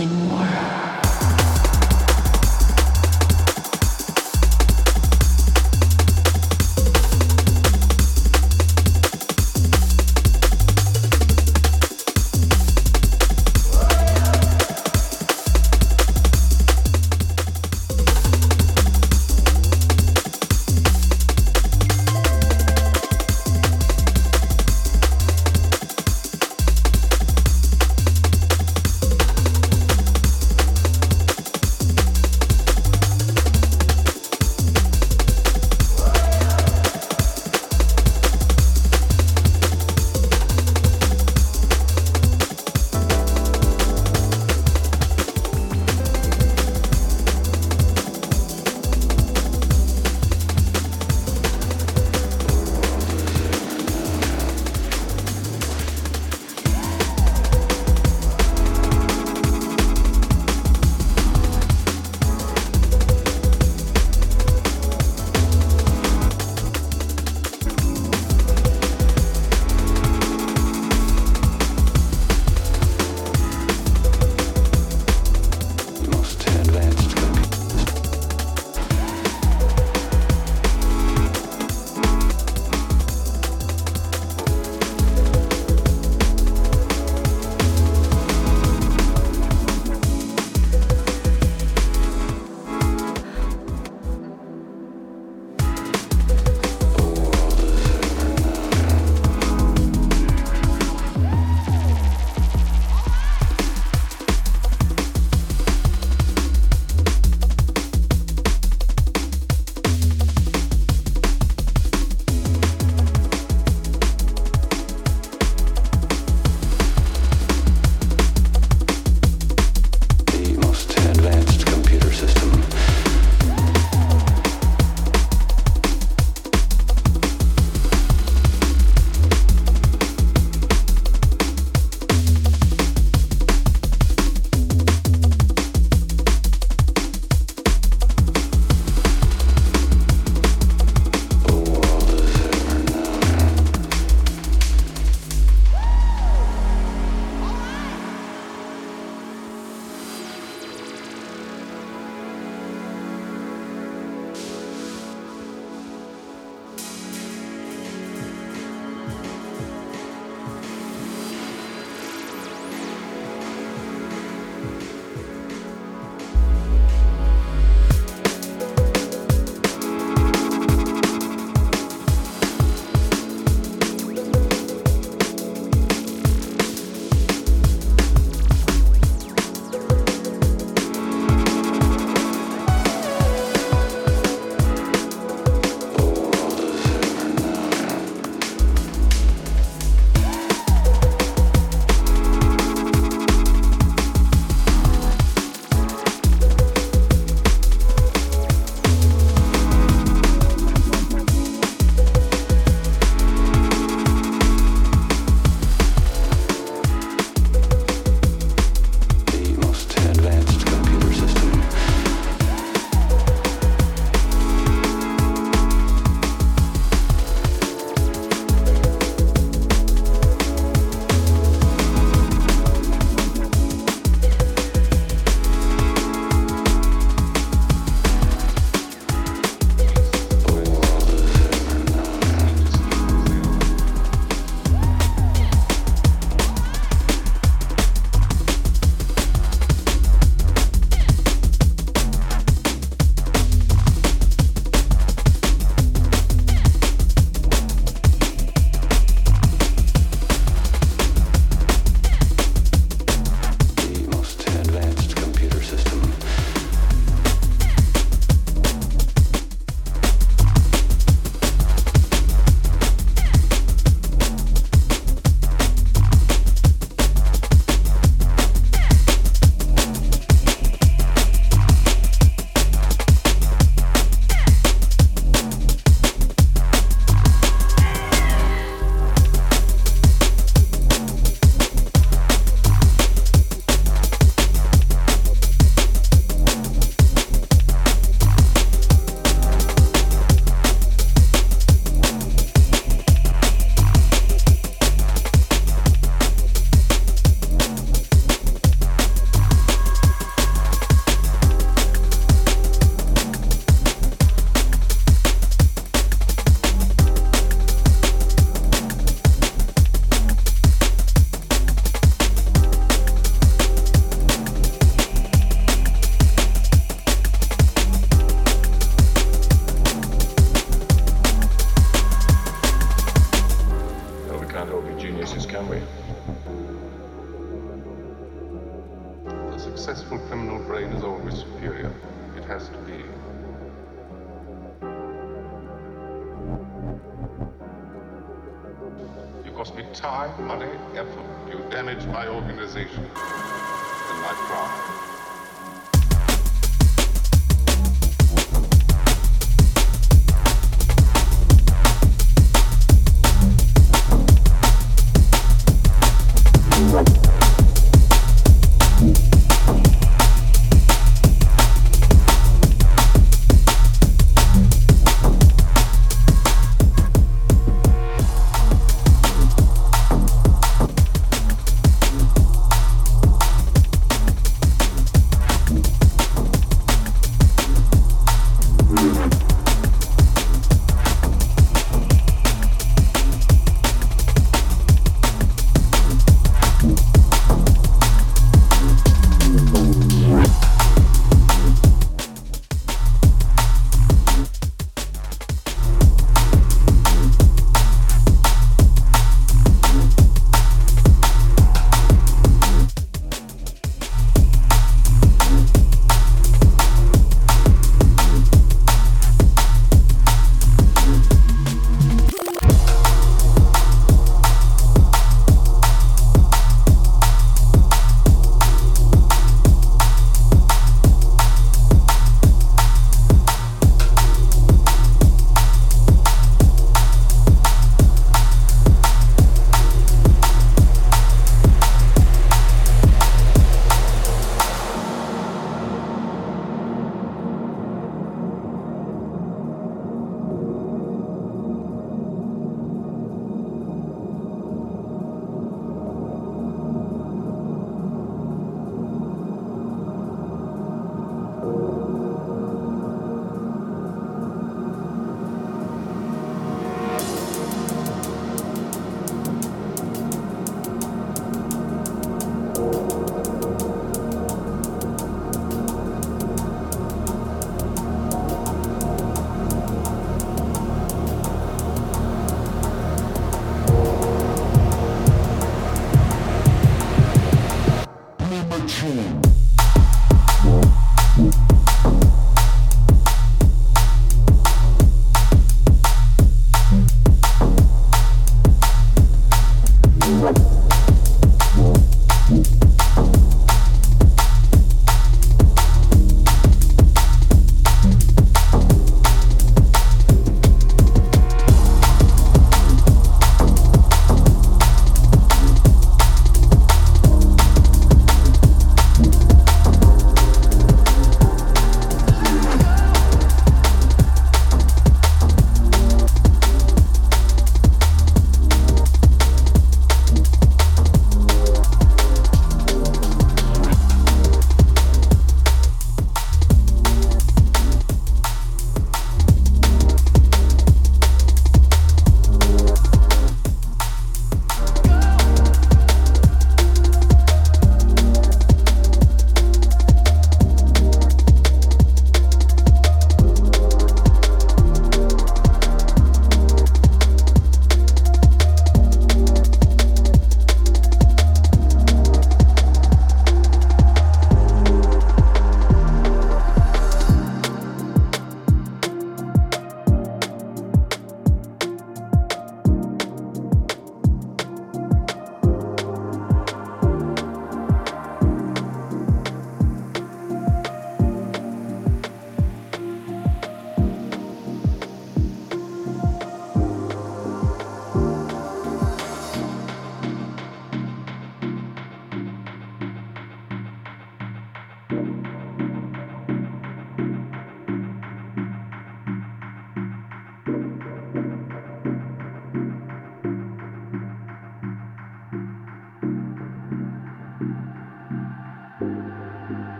something more.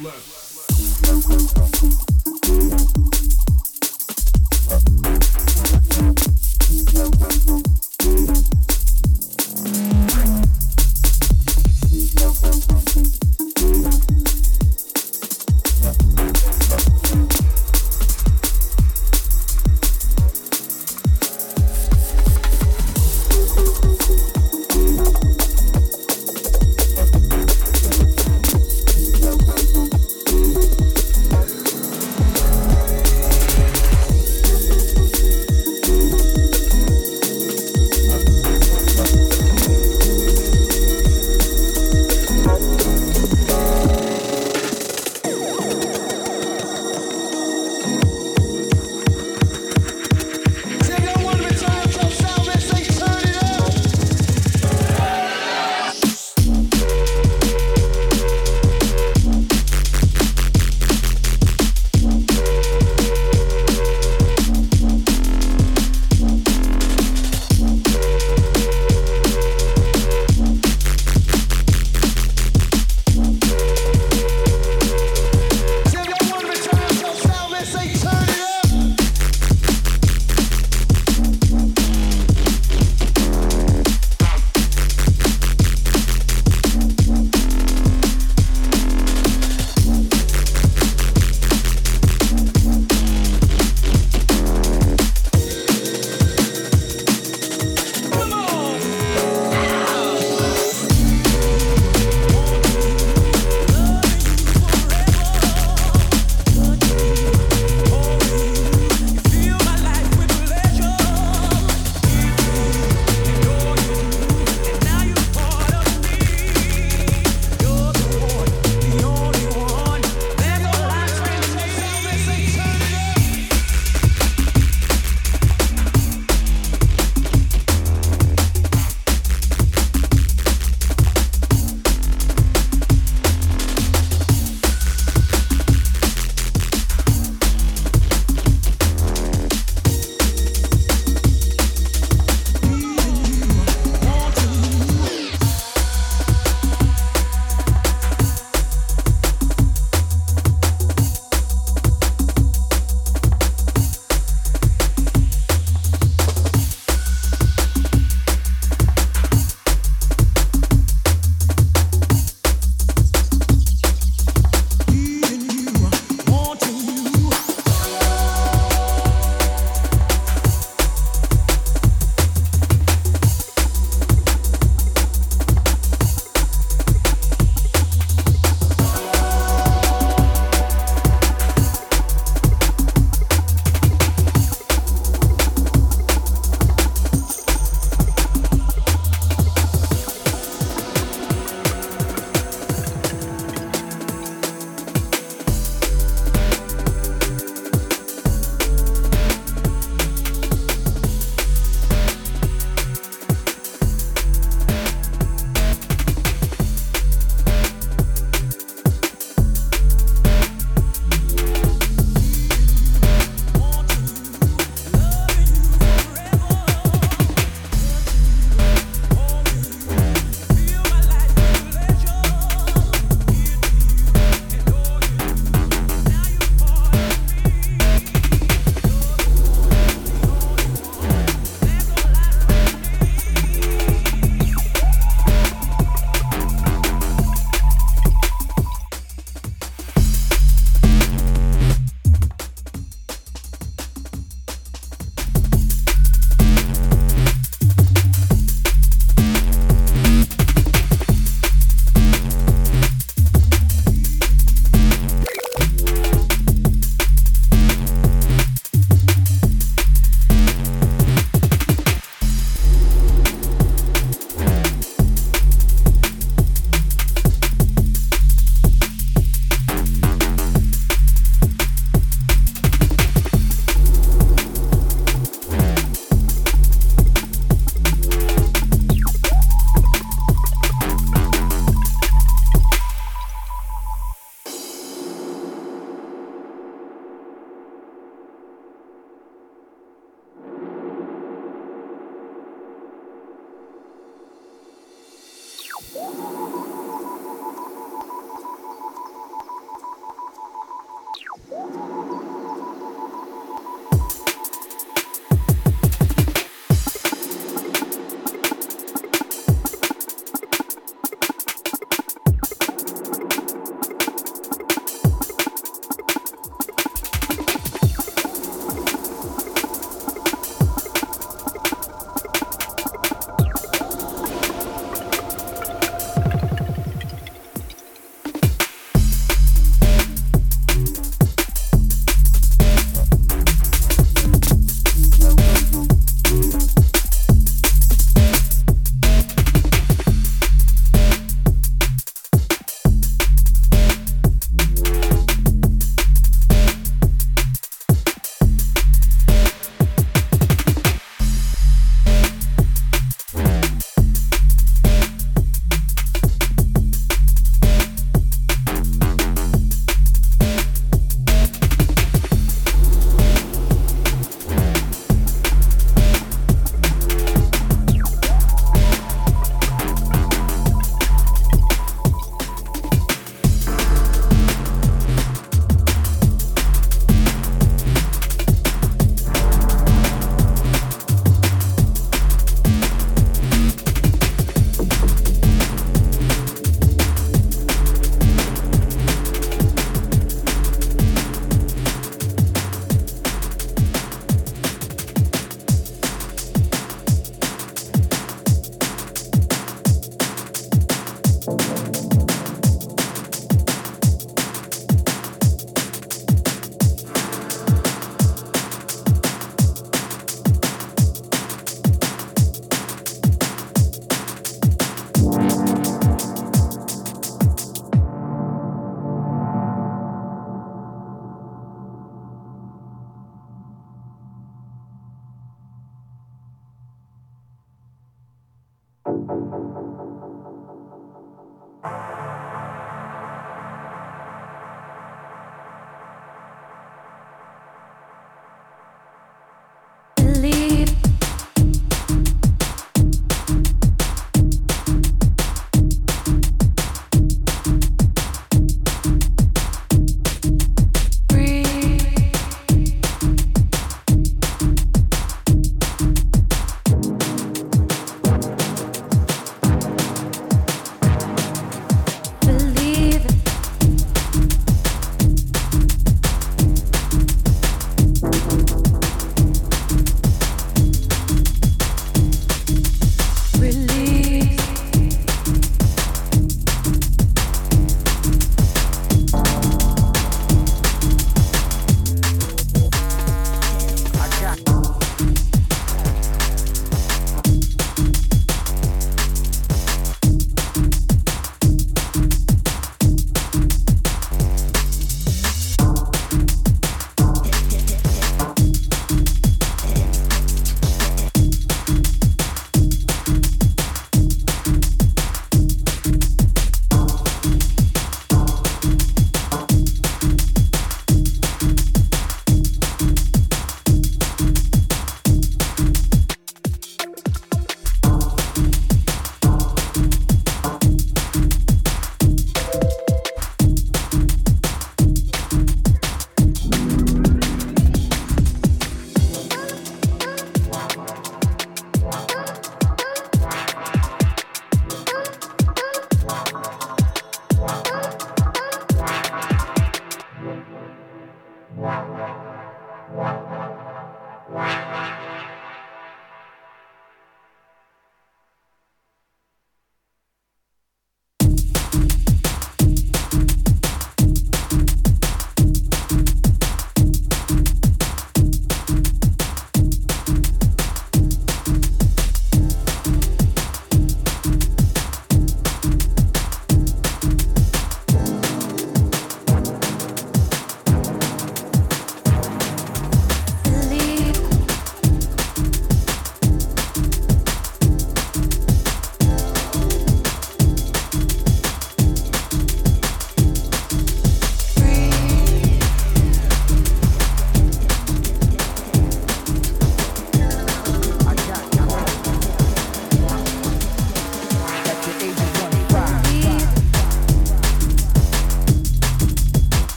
Left.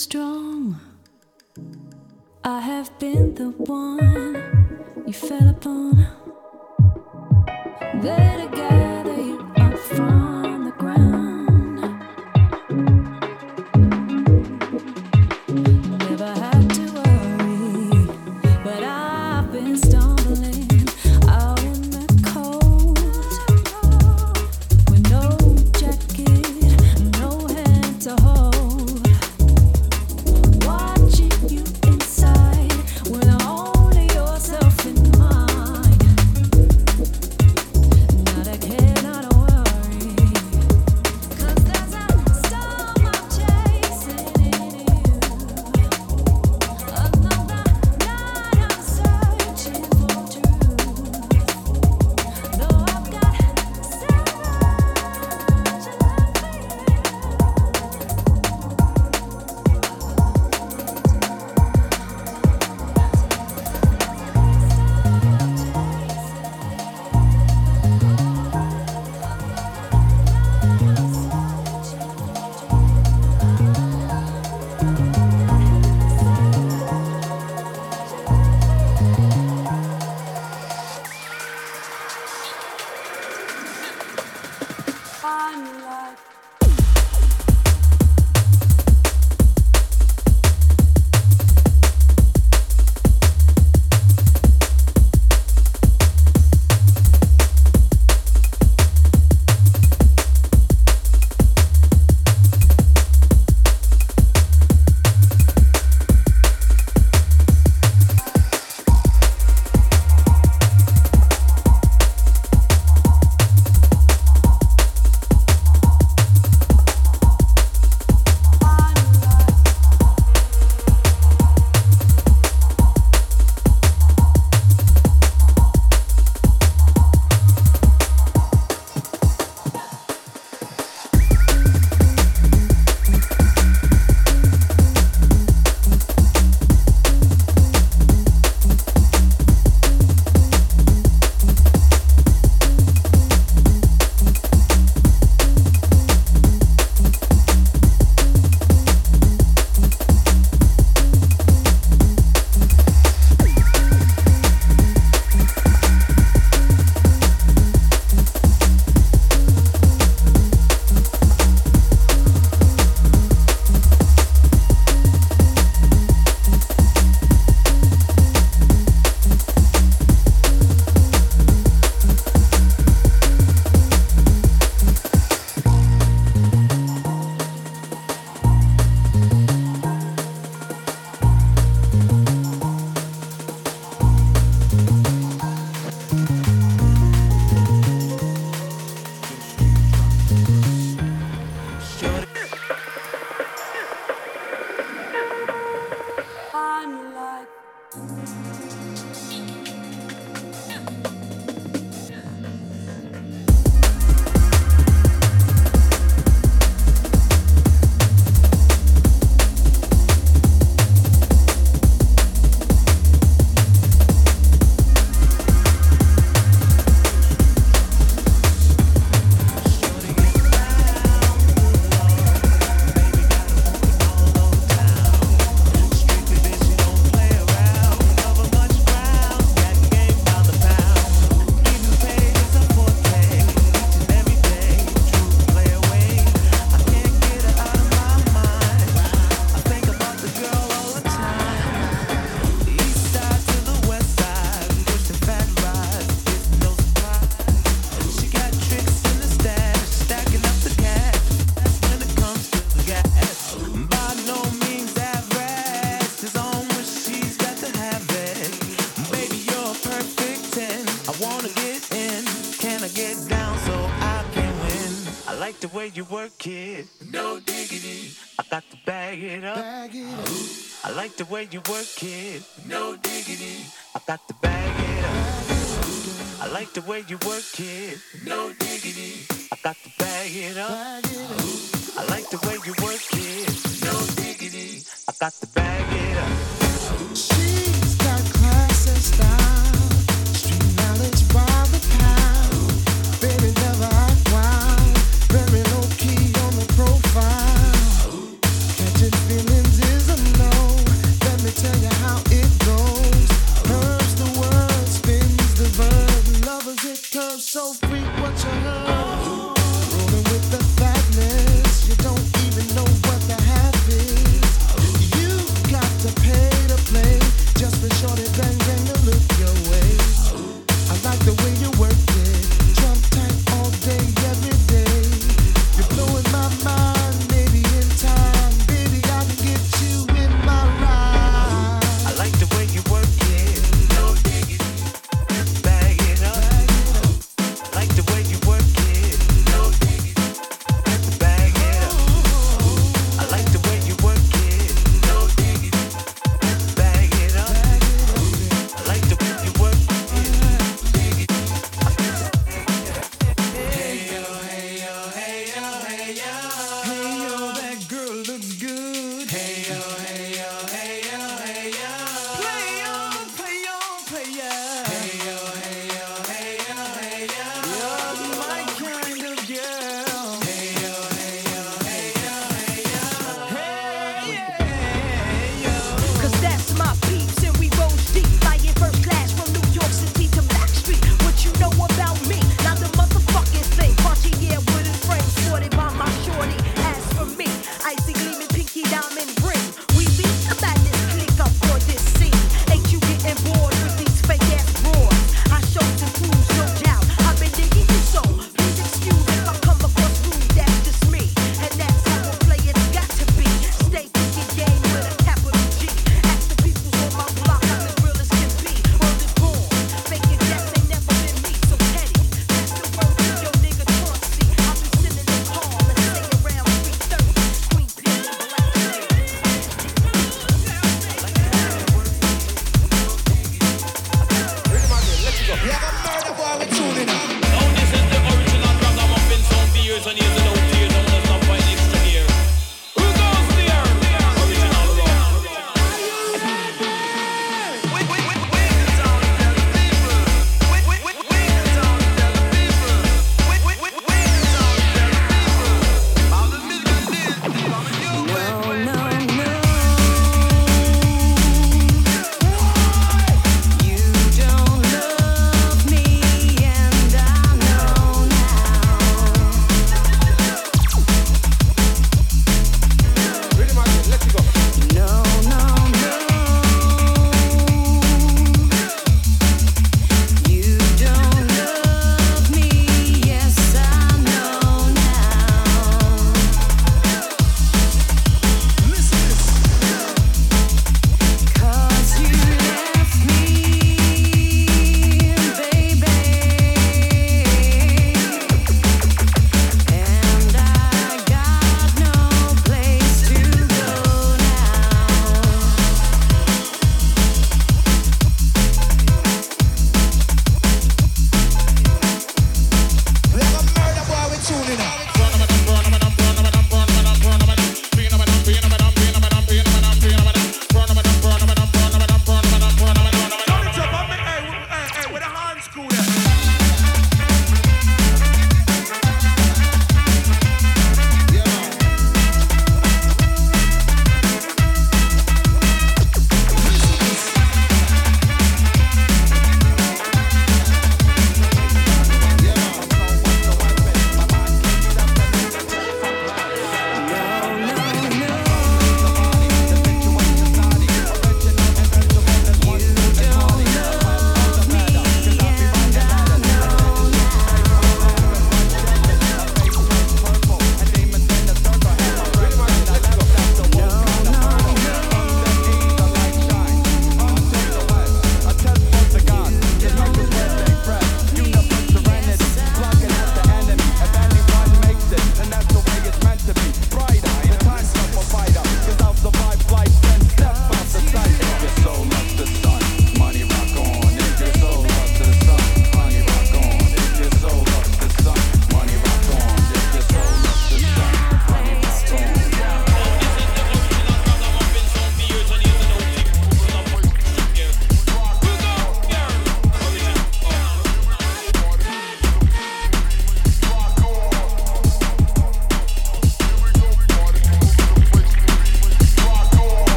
strong. I have been the one you fell upon. Better guys.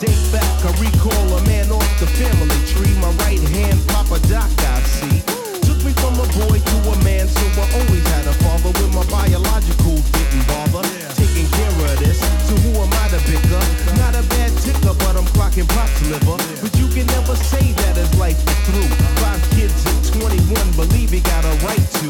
Date back, I recall a man off the family tree. My right hand, Papa Doc, I see. Took me from a boy to a man, so I always had a father. When my biological didn't bother, taking care of this. So who am I to pick up? Not a bad ticker, but I'm clocking pop's liver. But you can never say that his life is through. Five kids and 21, believe he got a right to.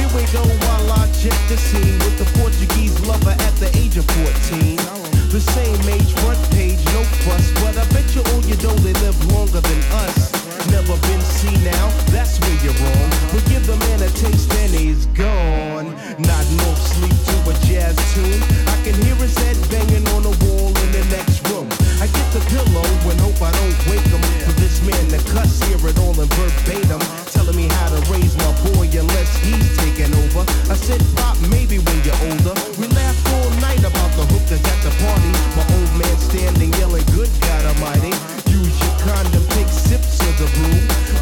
Here we go while I check the scene with the Portuguese lover at the age of 14. The same age, front page, no fuss. But I bet you all you know they live longer than us. Never been seen now, that's where you're wrong. But give the man a taste and he's gone. Nodding off sleep to a jazz tune. I can hear his head banging on the wall in the next room. I the pillow and hope I don't wake him. For this man to cuss, hear it all in verbatim. Telling me how to raise my boy unless he's taking over. I said, Pop, maybe when you're older. We laughed all night about the hookers at the party. My old man standing yelling, Good God Almighty. Use your condom, take sips of the brew.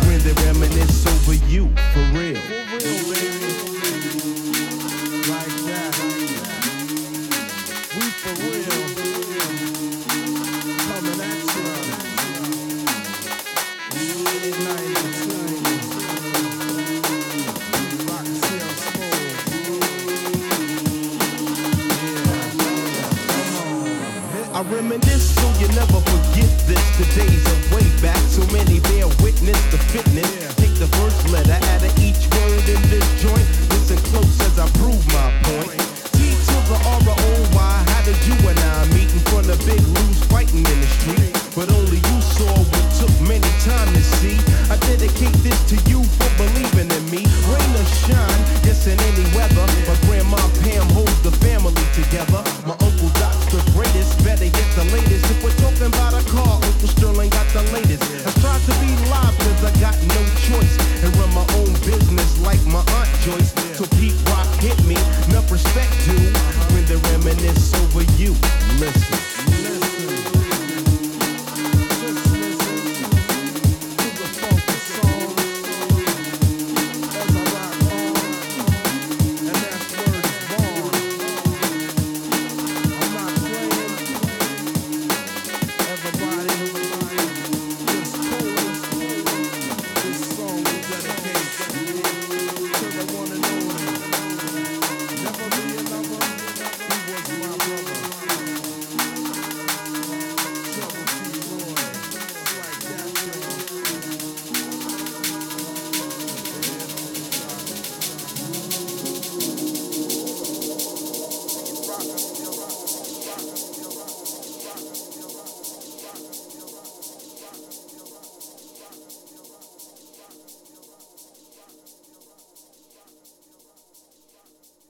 When they reminisce over you, for real. Like forget